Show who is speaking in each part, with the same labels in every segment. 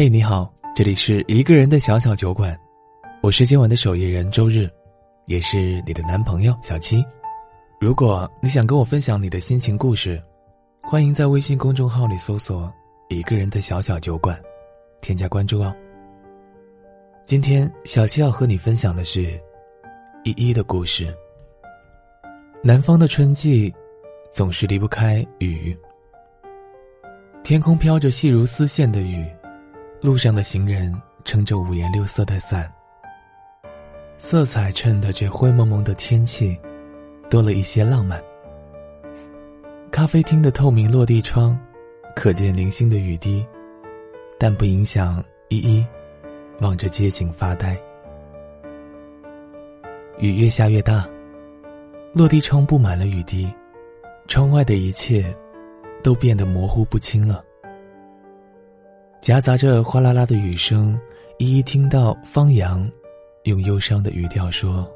Speaker 1: 嘿，你好，这里是一个人的小小酒馆，我是今晚的守夜人周日，也是你的男朋友小七。如果你想跟我分享你的心情故事，欢迎在微信公众号里搜索“一个人的小小酒馆”，添加关注哦。今天小七要和你分享的是依依的故事。南方的春季，总是离不开雨。天空飘着细如丝线的雨。路上的行人撑着五颜六色的伞，色彩衬得这灰蒙蒙的天气多了一些浪漫。咖啡厅的透明落地窗，可见零星的雨滴，但不影响依依望着街景发呆。雨越下越大，落地窗布满了雨滴，窗外的一切都变得模糊不清了。夹杂着哗啦啦的雨声，依依听到方阳用忧伤的语调说：“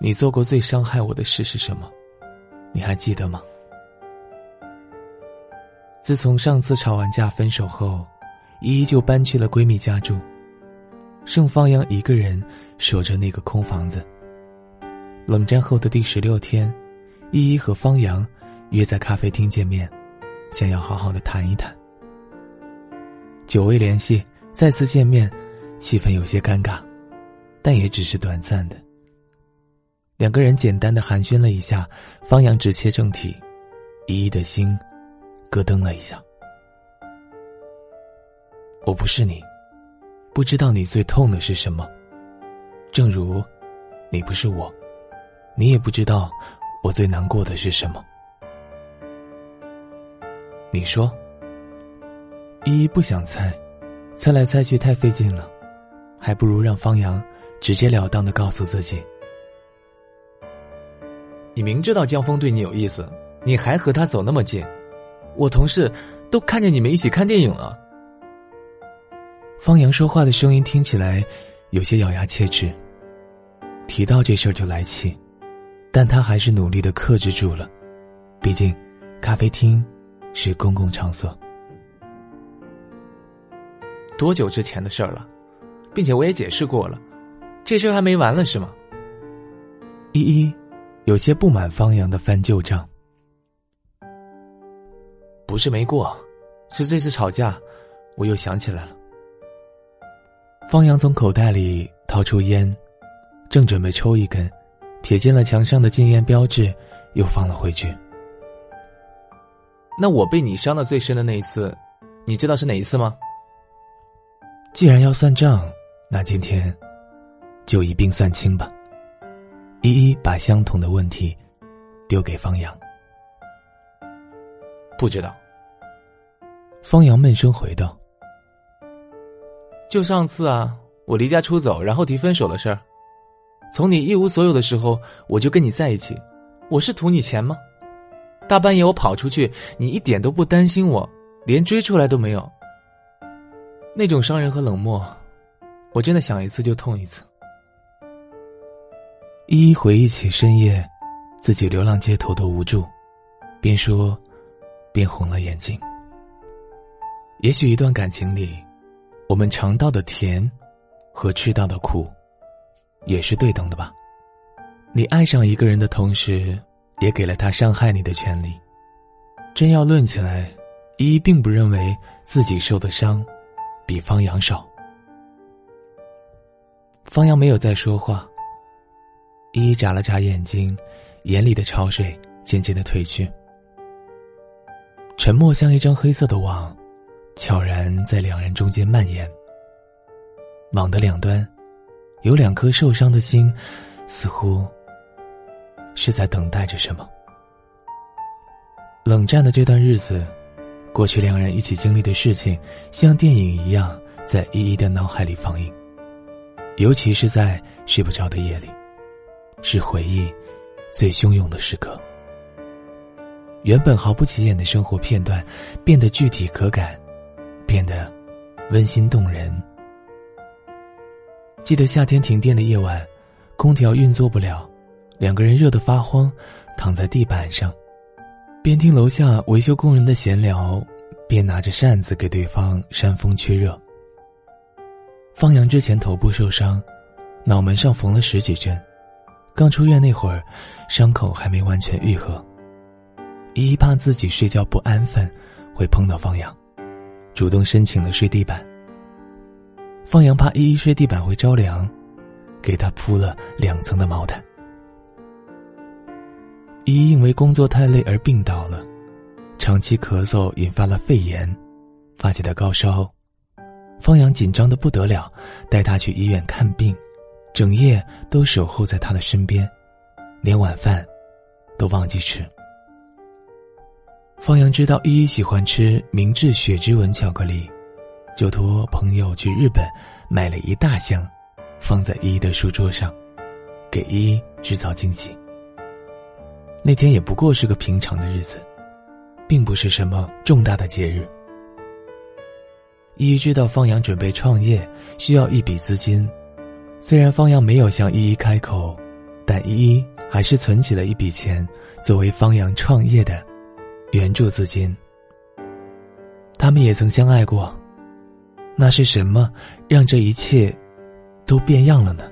Speaker 1: 你做过最伤害我的事是什么？你还记得吗？”自从上次吵完架分手后，依依就搬去了闺蜜家住，剩方阳一个人守着那个空房子。冷战后的第十六天，依依和方阳约在咖啡厅见面，想要好好的谈一谈。久未联系，再次见面，气氛有些尴尬，但也只是短暂的。两个人简单的寒暄了一下，方阳直切正题，依依的心咯噔了一下。我不是你，不知道你最痛的是什么，正如你不是我，你也不知道我最难过的是什么。你说。依依不想猜，猜来猜去太费劲了，还不如让方阳直截了当的告诉自己。你明知道江峰对你有意思，你还和他走那么近，我同事都看见你们一起看电影了。方阳说话的声音听起来有些咬牙切齿，提到这事儿就来气，但他还是努力的克制住了，毕竟咖啡厅是公共场所。多久之前的事儿了，并且我也解释过了，这事儿还没完了是吗？依依有些不满方阳的翻旧账，不是没过，是这次吵架，我又想起来了。方阳从口袋里掏出烟，正准备抽一根，瞥见了墙上的禁烟标志，又放了回去。那我被你伤的最深的那一次，你知道是哪一次吗？既然要算账，那今天就一并算清吧。一一把相同的问题丢给方阳。不知道。方阳闷声回道：“就上次啊，我离家出走，然后提分手的事儿。从你一无所有的时候，我就跟你在一起，我是图你钱吗？大半夜我跑出去，你一点都不担心我，连追出来都没有。”那种伤人和冷漠，我真的想一次就痛一次。一一回忆起深夜，自己流浪街头的无助，边说，边红了眼睛。也许一段感情里，我们尝到的甜，和吃到的苦，也是对等的吧？你爱上一个人的同时，也给了他伤害你的权利。真要论起来，依依并不认为自己受的伤。比方阳少，方阳没有再说话。依依眨了眨眼睛，眼里的潮水渐渐的退去。沉默像一张黑色的网，悄然在两人中间蔓延。网的两端，有两颗受伤的心，似乎是在等待着什么。冷战的这段日子。过去两人一起经历的事情，像电影一样在依依的脑海里放映，尤其是在睡不着的夜里，是回忆最汹涌的时刻。原本毫不起眼的生活片段，变得具体可感，变得温馨动人。记得夏天停电的夜晚，空调运作不了，两个人热得发慌，躺在地板上。边听楼下维修工人的闲聊，边拿着扇子给对方扇风驱热。方阳之前头部受伤，脑门上缝了十几针，刚出院那会儿，伤口还没完全愈合。依依怕自己睡觉不安分，会碰到方阳，主动申请了睡地板。方阳怕依依睡地板会着凉，给她铺了两层的毛毯。依依因为工作太累而病倒了，长期咳嗽引发了肺炎，发起的高烧。方阳紧张的不得了，带她去医院看病，整夜都守候在他的身边，连晚饭都忘记吃。方阳知道依依喜欢吃明治雪之吻巧克力。就托朋友去日本，买了一大箱，放在依依的书桌上，给依依制造惊喜。那天也不过是个平常的日子，并不是什么重大的节日。依依知道方阳准备创业，需要一笔资金，虽然方阳没有向依依开口，但依依还是存起了一笔钱，作为方阳创业的援助资金。他们也曾相爱过。那是什么让这一切都变样了呢？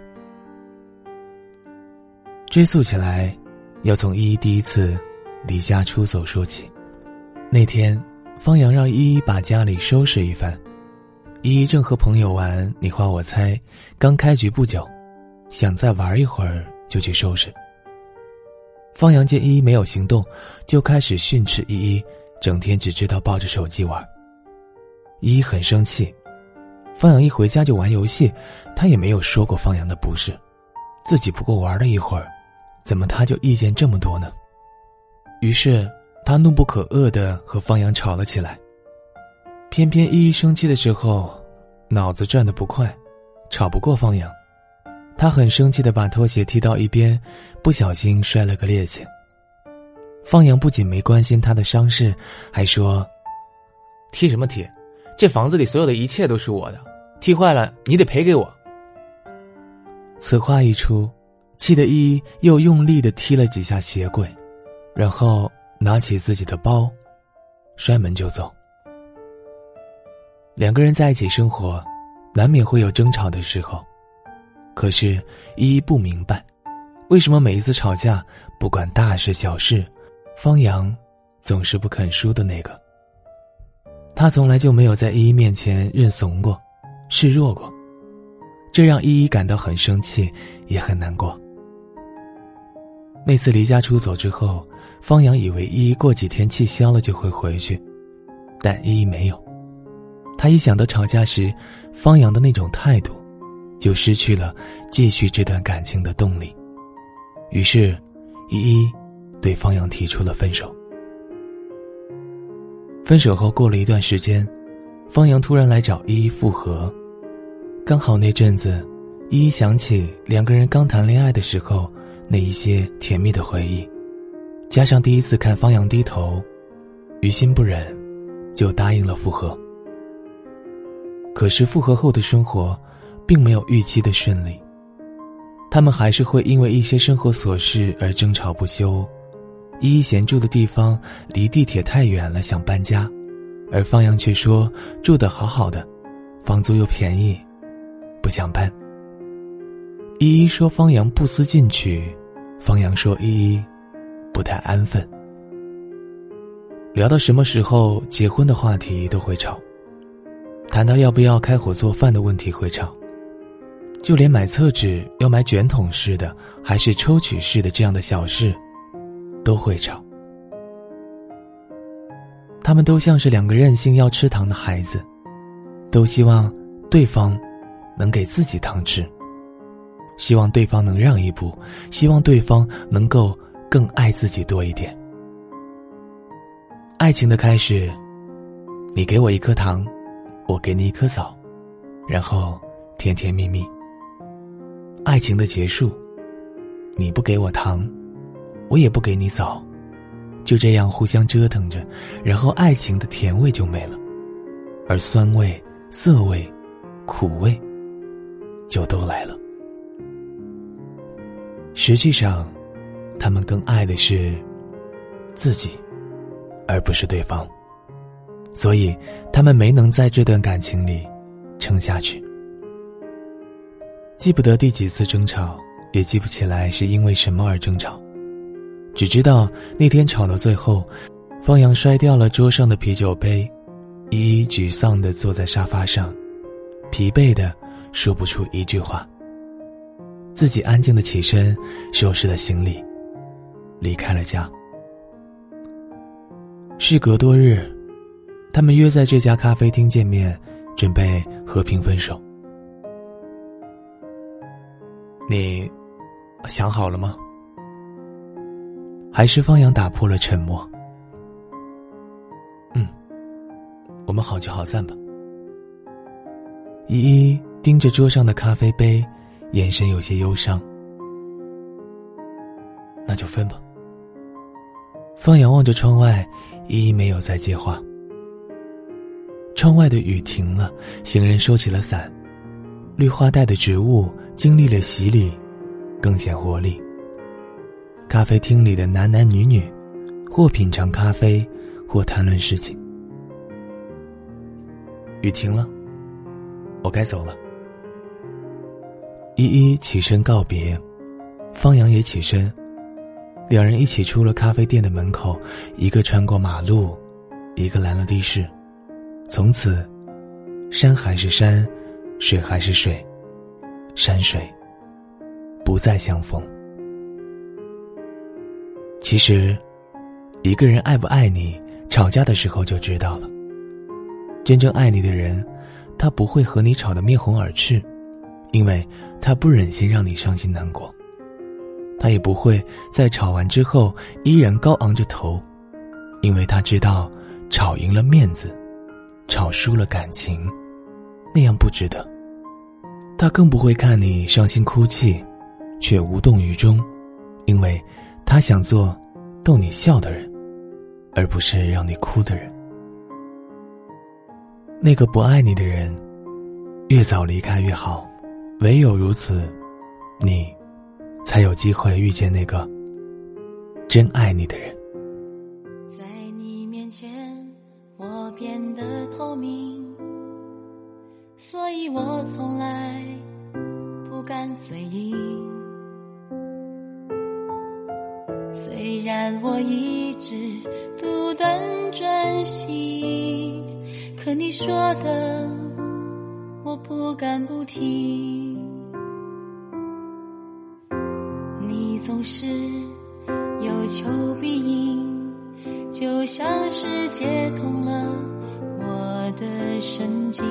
Speaker 1: 追溯起来，要从依依第一次离家出走说起。那天，方阳让依依把家里收拾一番，依依正和朋友玩你画我猜，刚开局不久，想再玩一会儿就去收拾。方阳见依依没有行动，就开始训斥依依，整天只知道抱着手机玩。依依很生气。方阳一回家就玩游戏，他也没有说过方阳的不是，自己不过玩了一会儿，怎么他就意见这么多呢？于是他怒不可遏的和方阳吵了起来。偏偏依依生气的时候，脑子转的不快，吵不过方阳，他很生气的把拖鞋踢到一边，不小心摔了个趔趄。方阳不仅没关心他的伤势，还说：“踢什么踢？”这房子里所有的一切都是我的，踢坏了你得赔给我。此话一出，气得依依又用力的踢了几下鞋柜，然后拿起自己的包，摔门就走。两个人在一起生活，难免会有争吵的时候，可是依依不明白，为什么每一次吵架，不管大事小事，方阳总是不肯输的那个。他从来就没有在依依面前认怂过，示弱过，这让依依感到很生气，也很难过。那次离家出走之后，方阳以为依依过几天气消了就会回去，但依依没有。他一想到吵架时方阳的那种态度，就失去了继续这段感情的动力。于是，依依对方阳提出了分手。分手后过了一段时间，方阳突然来找依依复合。刚好那阵子，依依想起两个人刚谈恋爱的时候那一些甜蜜的回忆，加上第一次看方阳低头，于心不忍，就答应了复合。可是复合后的生活，并没有预期的顺利，他们还是会因为一些生活琐事而争吵不休。依依嫌住的地方离地铁太远了，想搬家，而方阳却说住的好好的，房租又便宜，不想搬。依依说方阳不思进取，方阳说依依不太安分。聊到什么时候结婚的话题都会吵，谈到要不要开火做饭的问题会吵，就连买厕纸要买卷筒式的还是抽取式的这样的小事。都会吵，他们都像是两个任性要吃糖的孩子，都希望对方能给自己糖吃，希望对方能让一步，希望对方能够更爱自己多一点。爱情的开始，你给我一颗糖，我给你一颗枣，然后甜甜蜜蜜。爱情的结束，你不给我糖。我也不给你枣，就这样互相折腾着，然后爱情的甜味就没了，而酸味、涩味、苦味就都来了。实际上，他们更爱的是自己，而不是对方。所以他们没能在这段感情里撑下去。记不得第几次争吵，也记不起来是因为什么而争吵，只知道那天吵到最后，方阳摔掉了桌上的啤酒杯，依依沮丧的坐在沙发上，疲惫的说不出一句话。自己安静的起身，收拾了行李，离开了家。事隔多日，他们约在这家咖啡厅见面，准备和平分手。你想好了吗？还是方阳打破了沉默？嗯，我们好聚好散吧。依依盯着桌上的咖啡杯，眼神有些忧伤。那就分吧。方阳望着窗外，依依没有再接话。窗外的雨停了，行人收起了伞，绿化带的植物。经历了洗礼，更显活力。咖啡厅里的男男女女，或品尝咖啡，或谈论事情。雨停了，我该走了。依依起身告别，方阳也起身，两人一起出了咖啡店的门口，一个穿过马路，一个拦了的士。从此，山还是山，水还是水。山水不再相逢。其实，一个人爱不爱你，吵架的时候就知道了。真正爱你的人，他不会和你吵得面红耳赤，因为他不忍心让你伤心难过。他也不会在吵完之后依然高昂着头，因为他知道，吵赢了面子，吵输了感情，那样不值得。他更不会看你伤心哭泣，却无动于衷，因为，他想做逗你笑的人，而不是让你哭的人。那个不爱你的人，越早离开越好，唯有如此，你，才有机会遇见那个真爱你的人。
Speaker 2: 在你面前，我变得透明。所以我从来不敢嘴硬。虽然我一直独断专行，可你说的不敢不听。你总是有求必应，就像是接通了我的神经。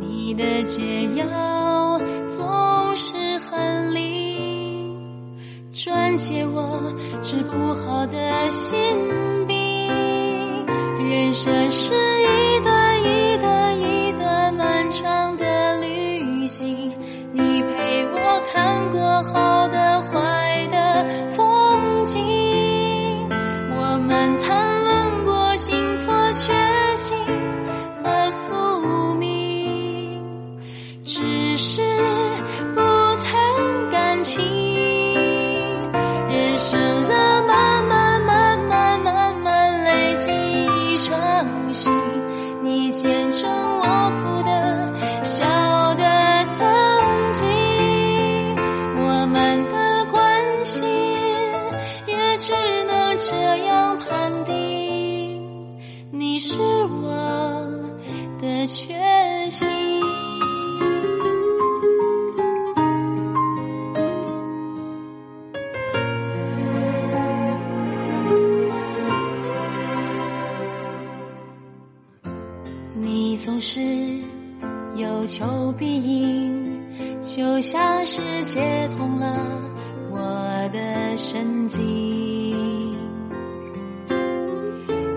Speaker 2: 你的解药总是很灵，专解我治不好的心病。人生是好的坏的风景我们谈论过星座血型和宿命只是不谈感情。人生的慢慢慢慢慢慢累积一场戏你见证有求必应，就像是接通了我的神经。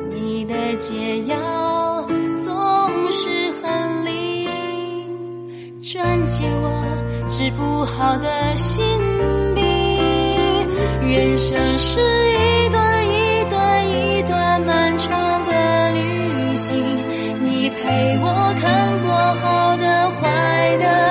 Speaker 2: 你的解药总是很灵，专解我治不好的心病。人生是一段一段一段漫长的旅行。你陪我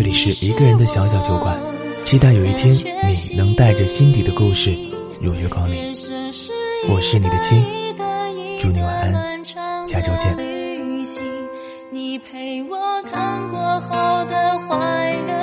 Speaker 2: 这
Speaker 1: 里是一个人的小小酒馆，期待有一天你能带着心底的故事如约光临。我是你的亲，祝你晚安，下周见。
Speaker 2: 你陪我看过好的坏的